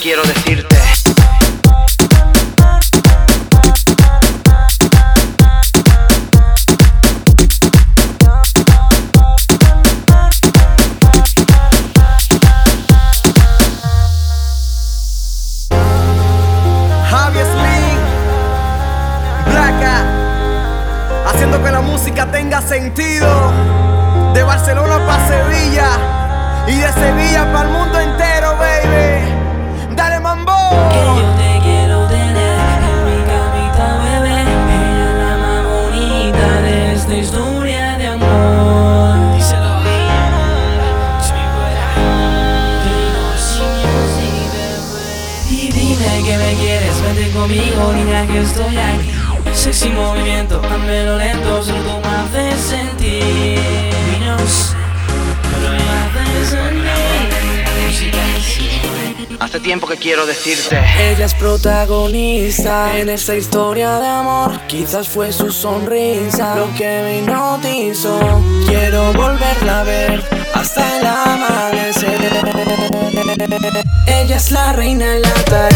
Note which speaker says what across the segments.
Speaker 1: quiero decirte.
Speaker 2: Javier Slim, Blaca, haciendo que la música tenga sentido. De Barcelona para Sevilla y de Sevilla para el mundo
Speaker 3: me quieres, vente conmigo, niña, que estoy aquí. Sexy movimiento, lo lento, solo tú me haces sentir. Sé, pero me haces sentir.
Speaker 1: Hace tiempo que quiero decirte.
Speaker 3: ella es protagonista en esta historia de amor. Quizás fue su sonrisa lo que me hipnotizó. Quiero volverla a ver hasta el amanecer. Ella es la reina en la tarima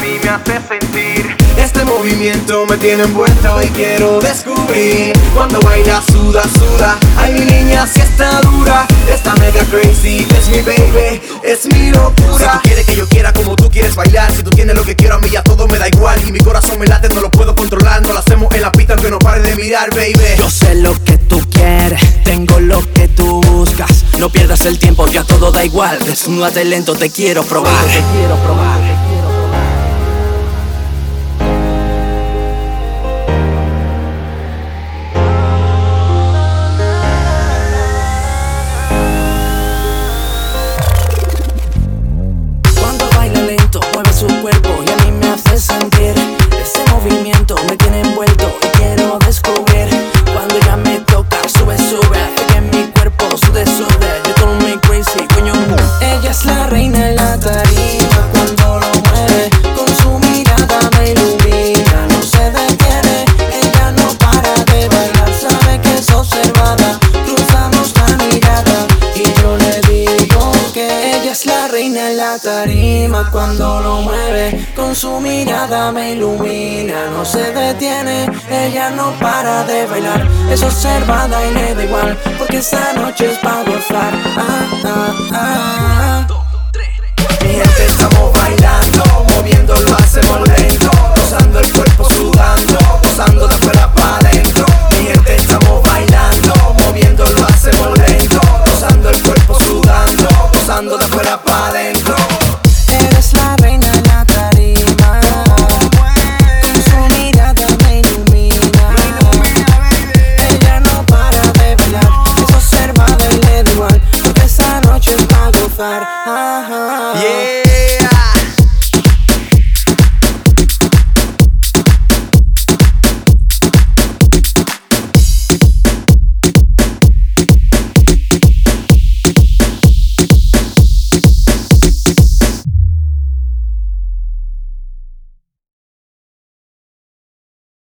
Speaker 2: mí me hace sentir. Este movimiento me tiene envuelto y quiero descubrir. Cuando baila suda, suda. Ay mi niña si está dura. Está mega crazy, es mi baby, es mi locura. Si tú quieres que yo quiera como tú quieres bailar. Si tú tienes lo que quiero a mí ya todo me da igual. Y mi corazón me late, no lo puedo controlar. No lo hacemos en la pista aunque no pare de mirar baby.
Speaker 3: Yo sé lo que tú quieres, tengo lo que tú buscas. No pierdas el tiempo, ya todo da igual. Desnúdate lento, te quiero probar. Te quiero probar. cuando lo mueve. Con su mirada me ilumina, no se detiene, ella no para de bailar. Es observada y le da igual, porque esta noche es para gozar. Ah, ah, ah. Mi gente estamos triunfar. Ah. Ajá. Yeah.